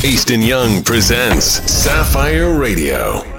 Easton Young presents Sapphire Radio.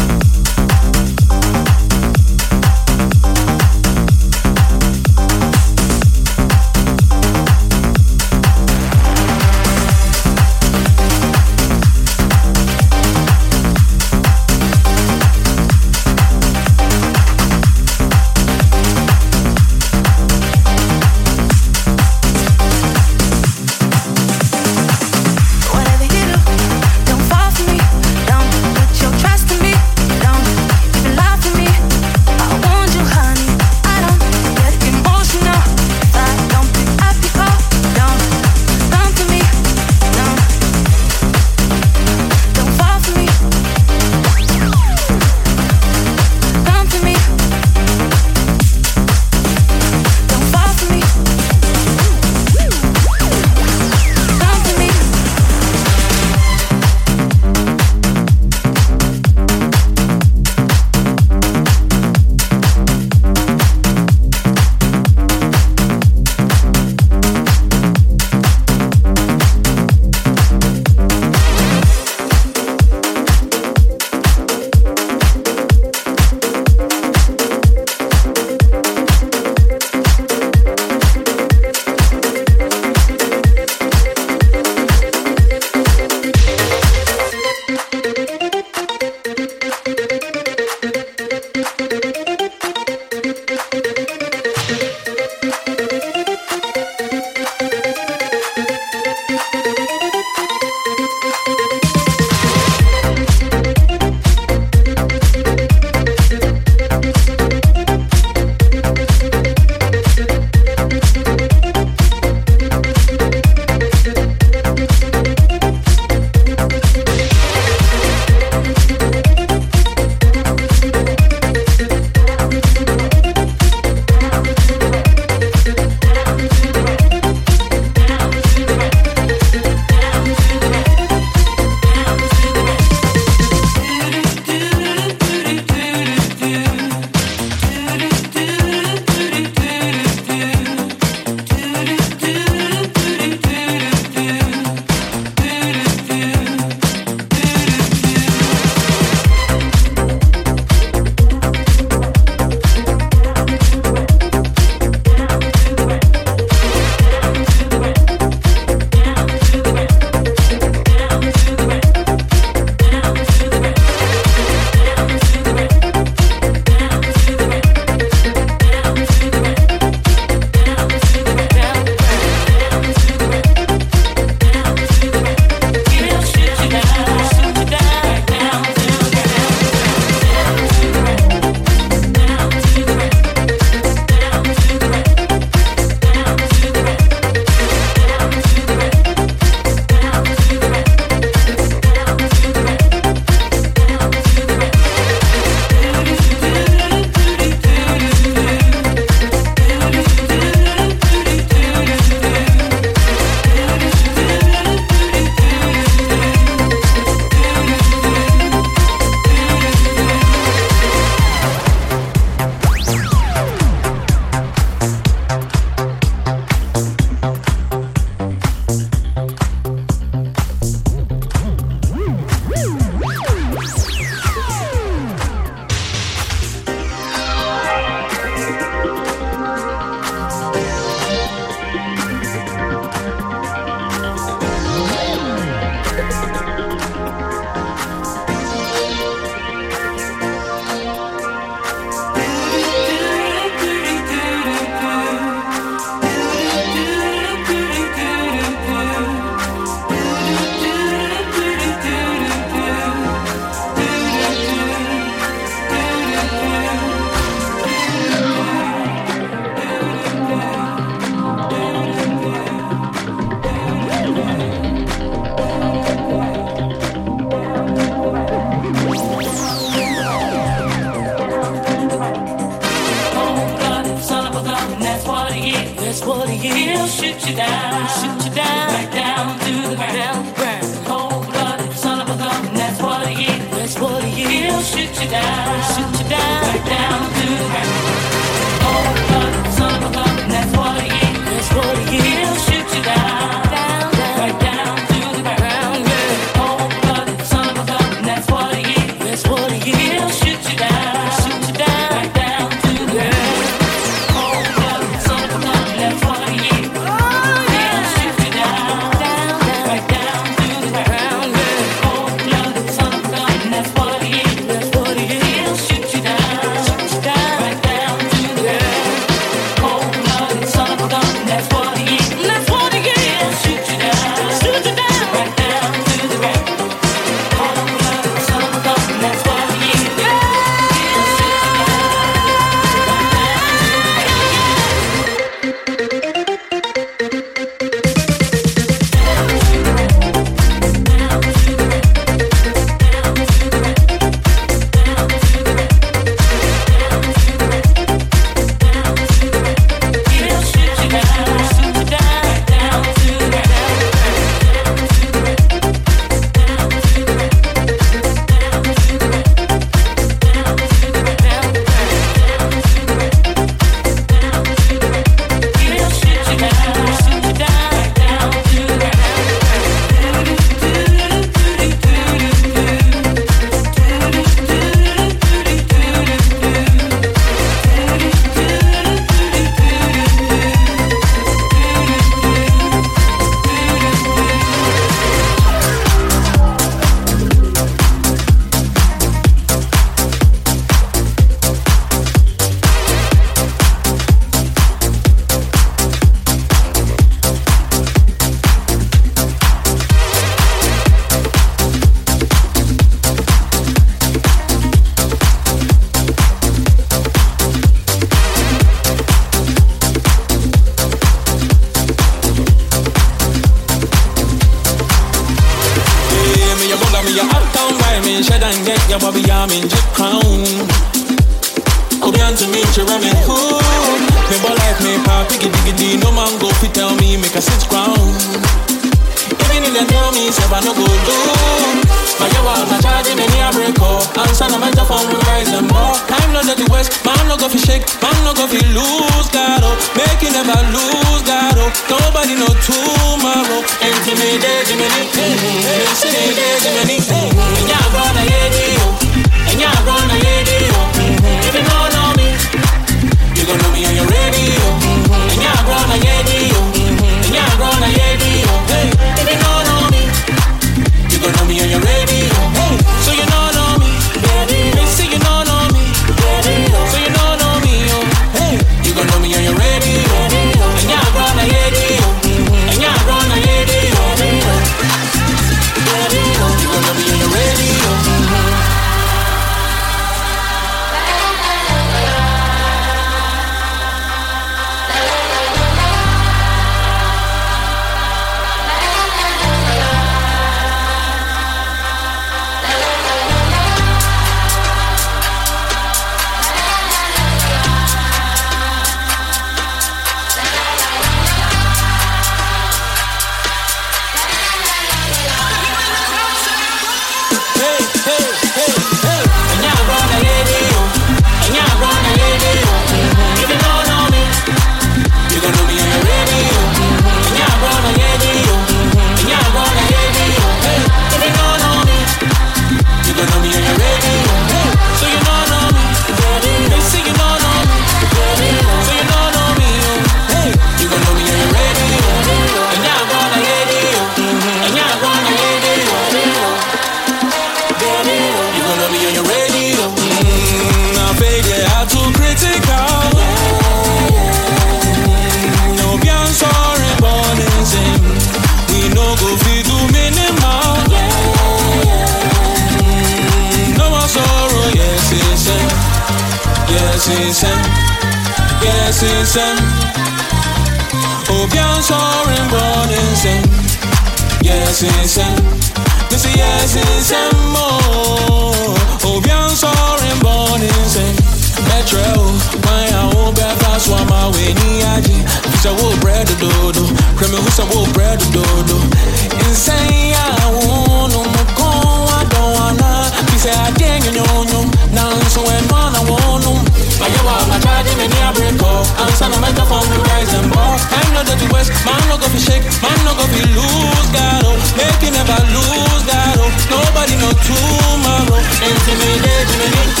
Man no go fi shake, man no go fi lose, God oh. Make you never lose, God oh. Nobody know tomorrow. Intimidate me.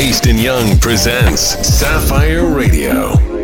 Easton Young presents Sapphire Radio.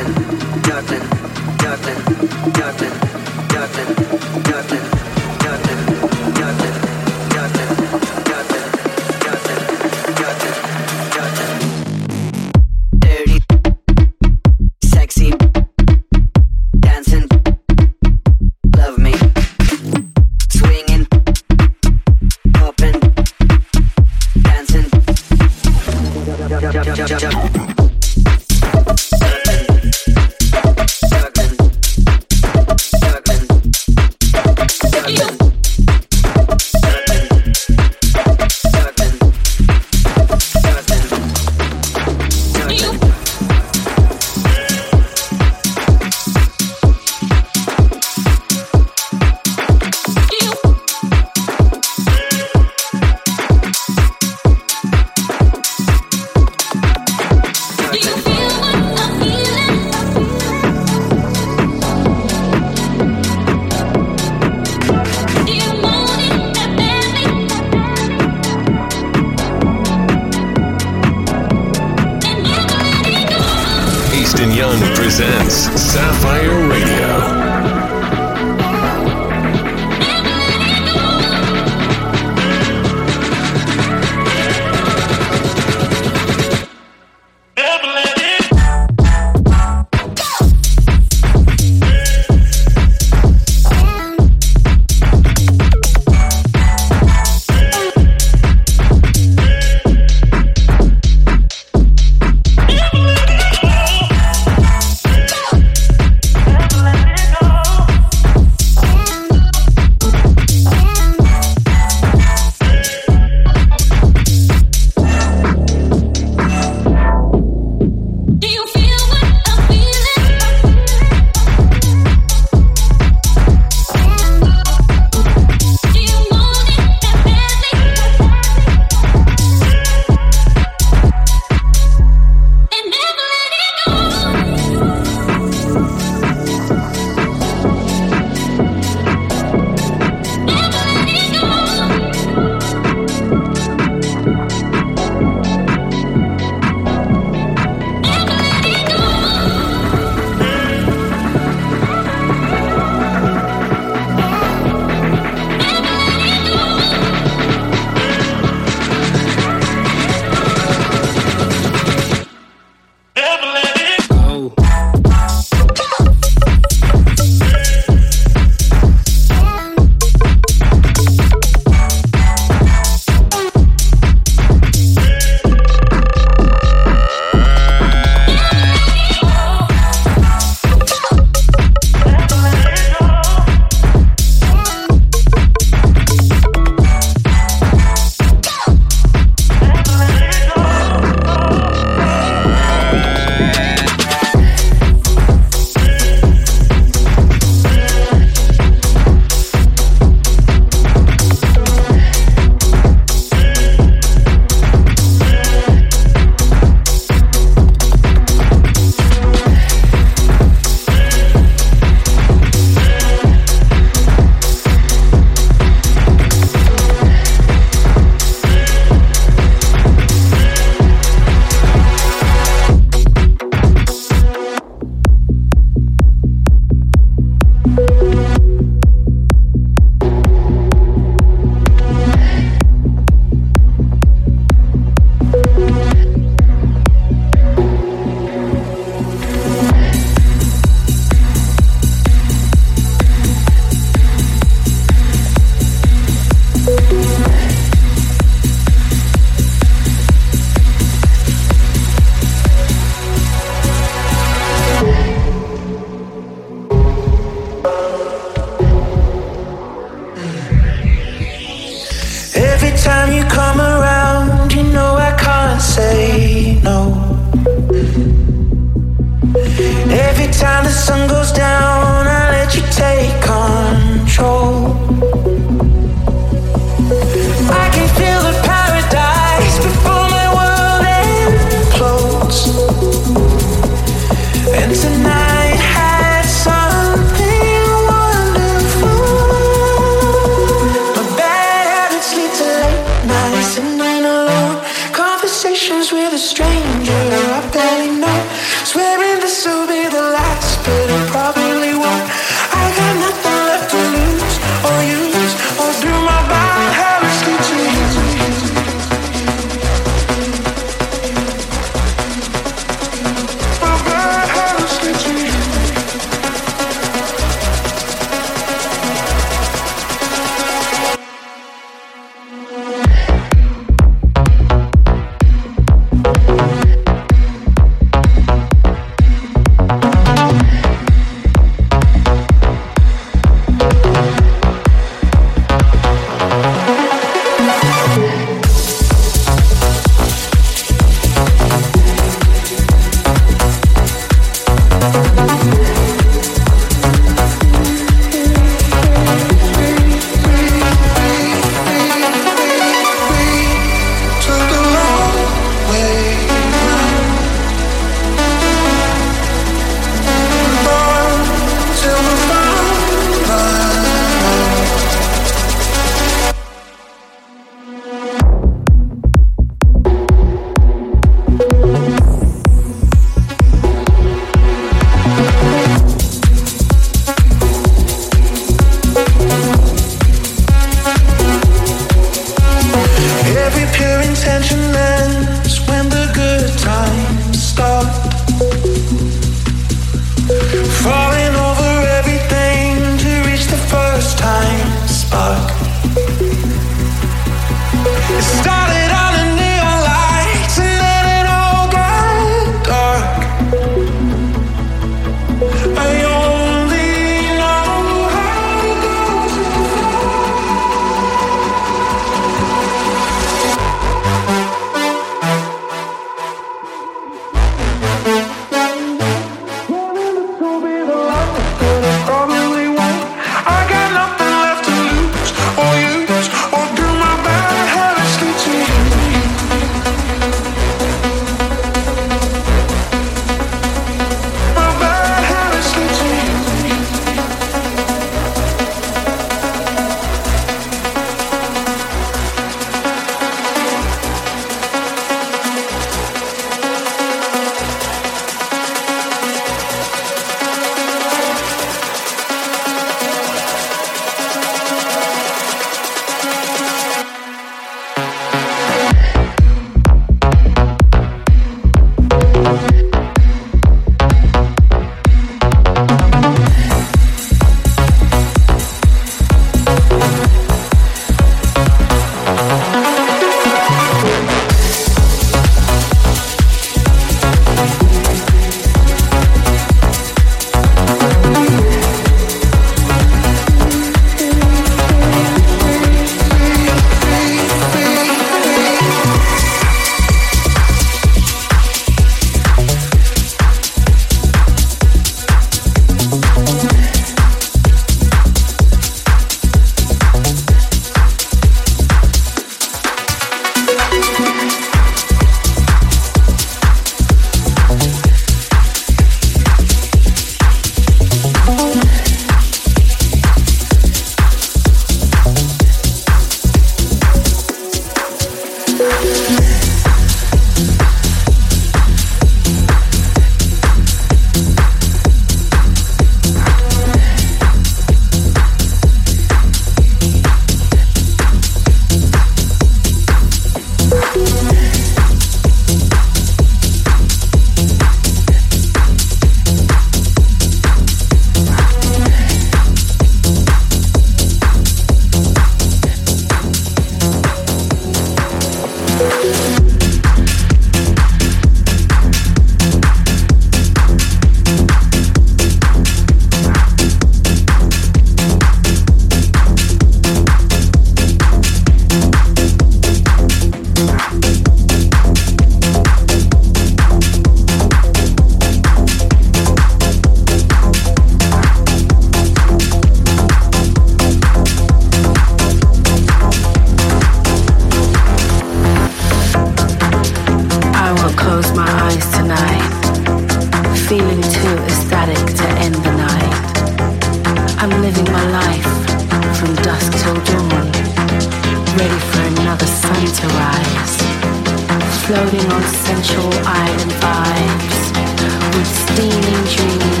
island vibes with steaming dreams.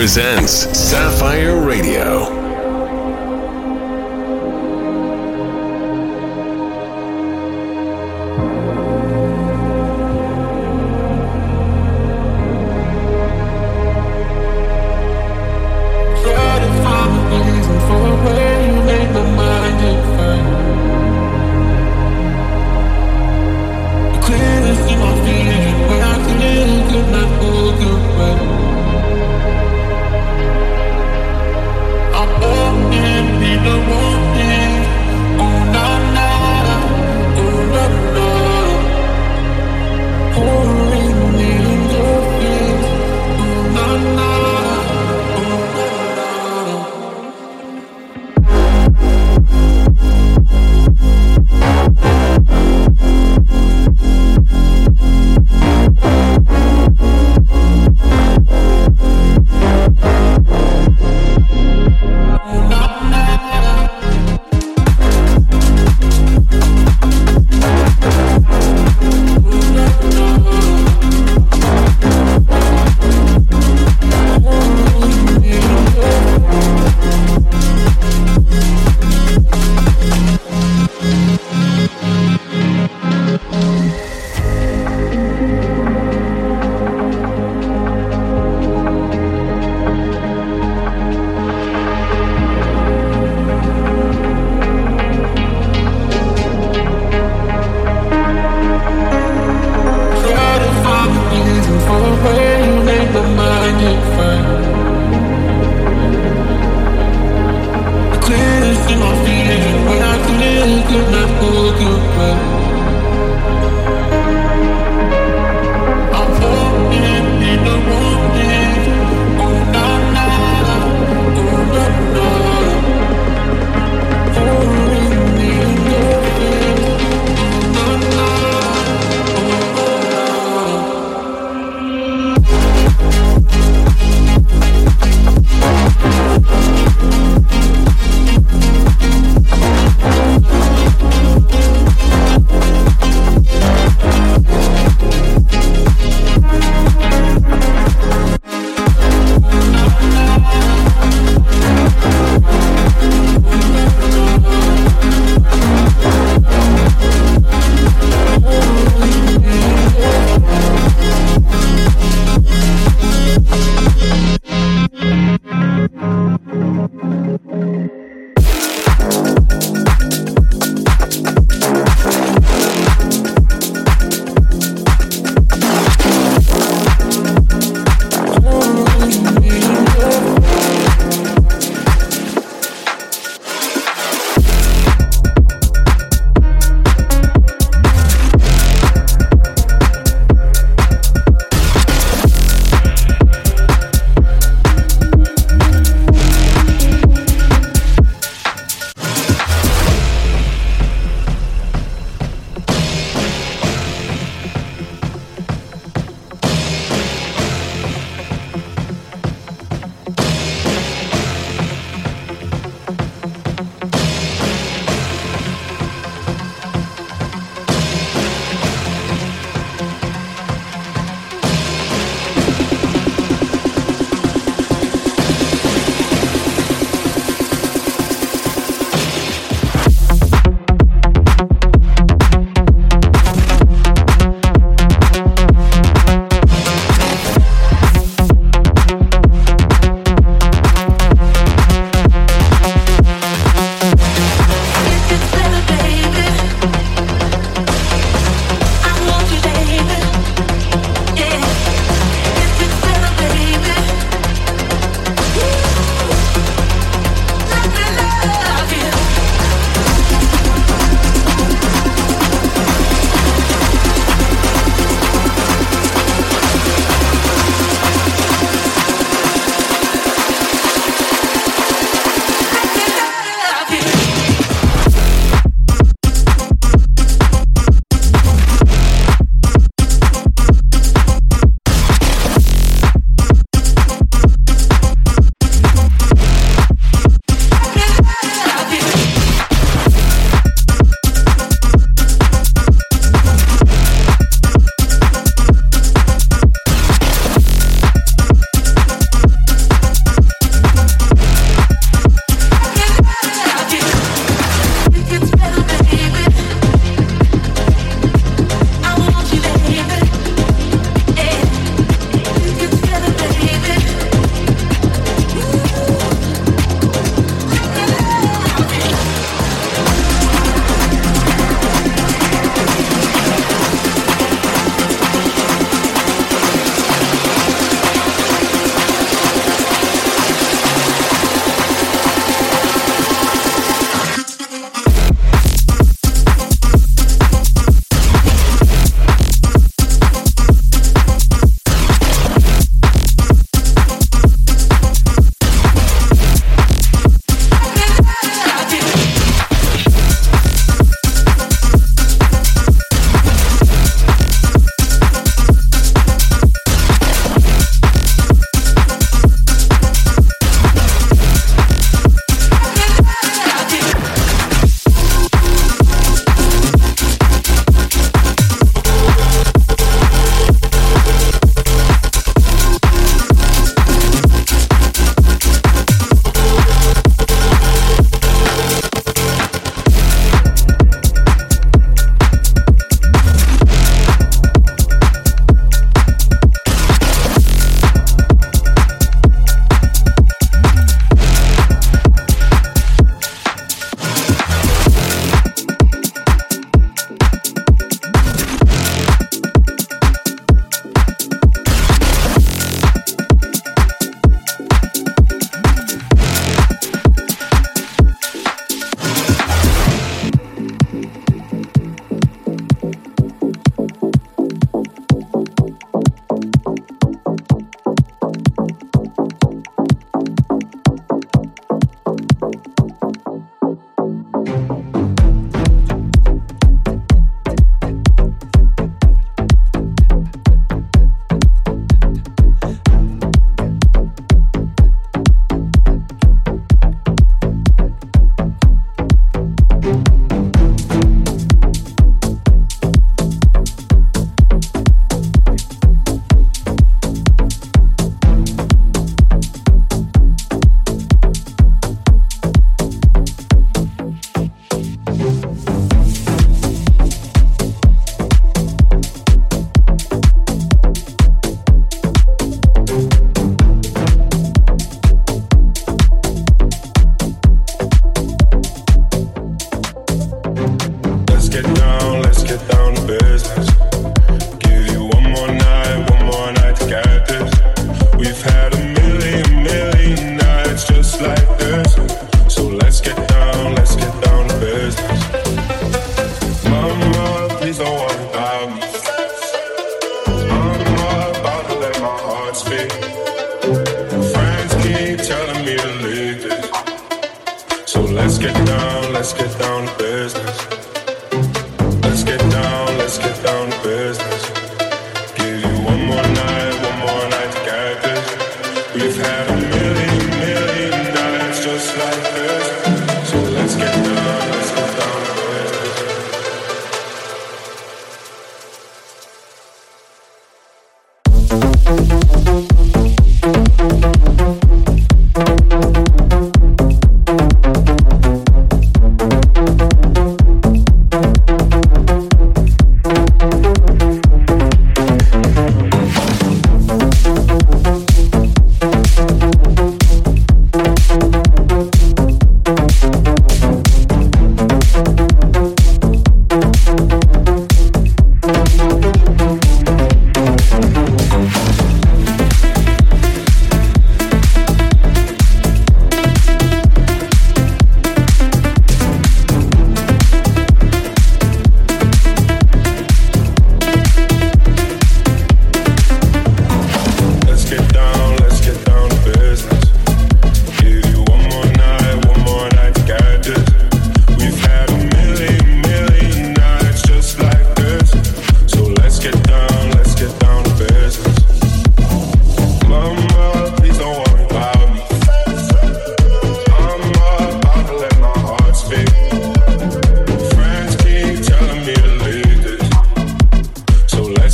Presents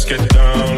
get down.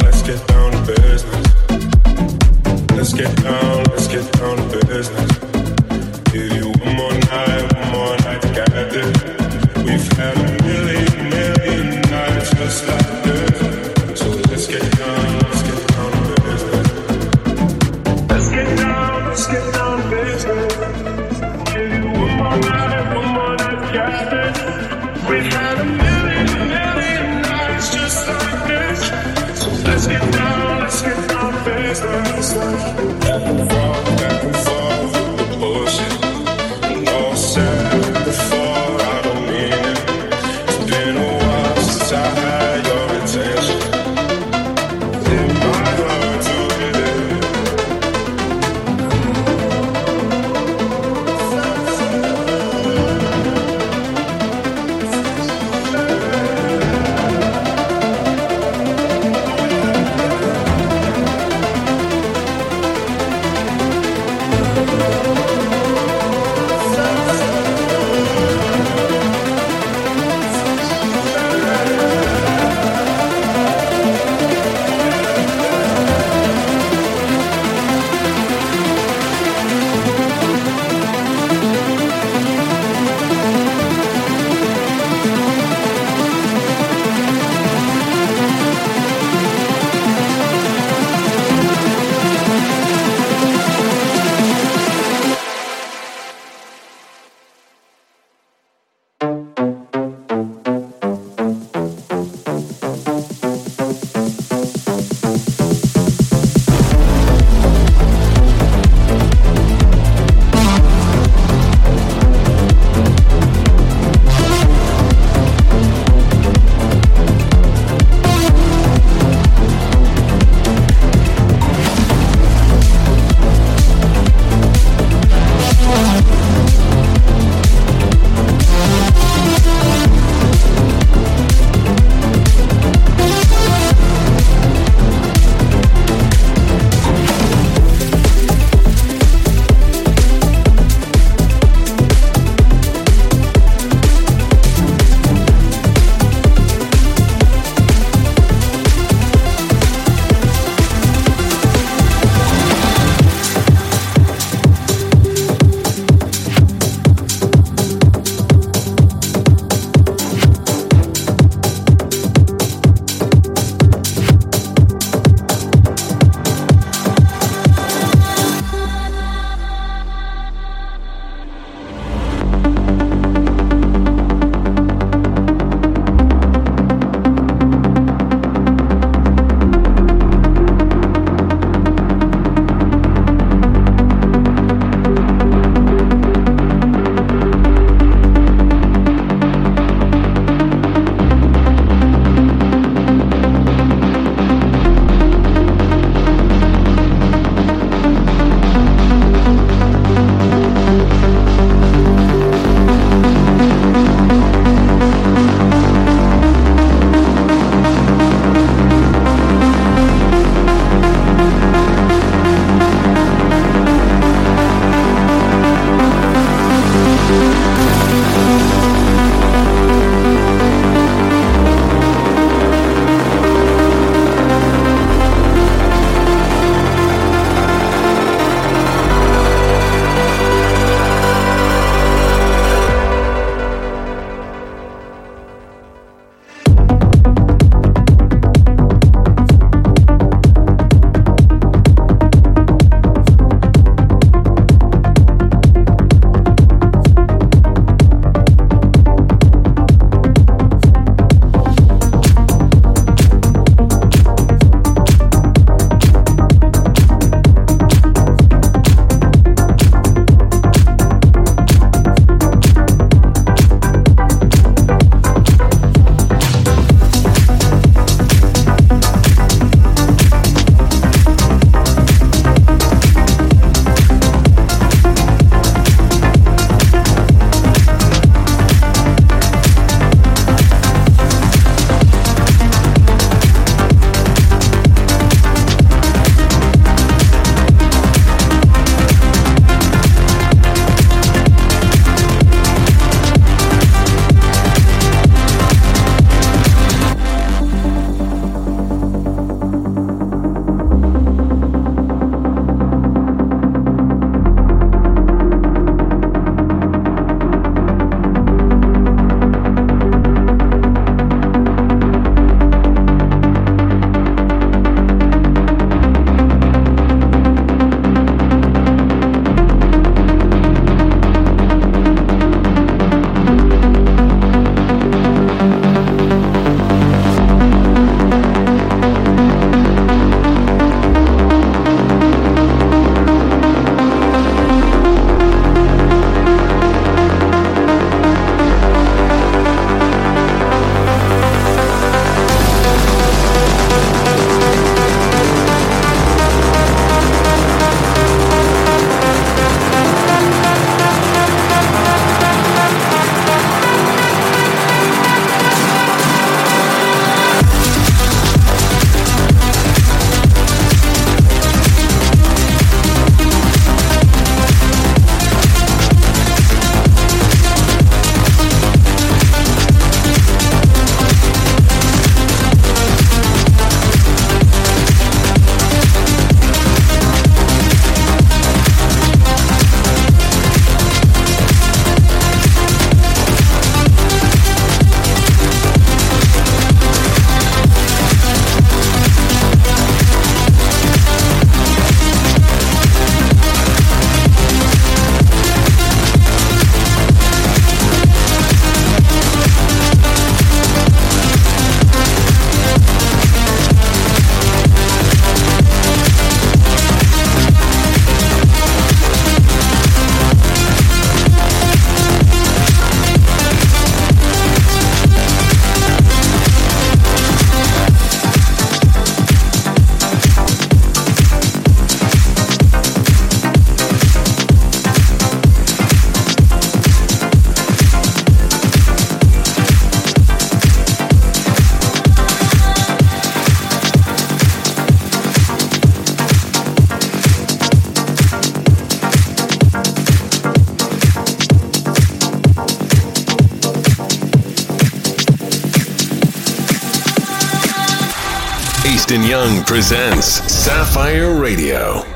Presents Sapphire Radio.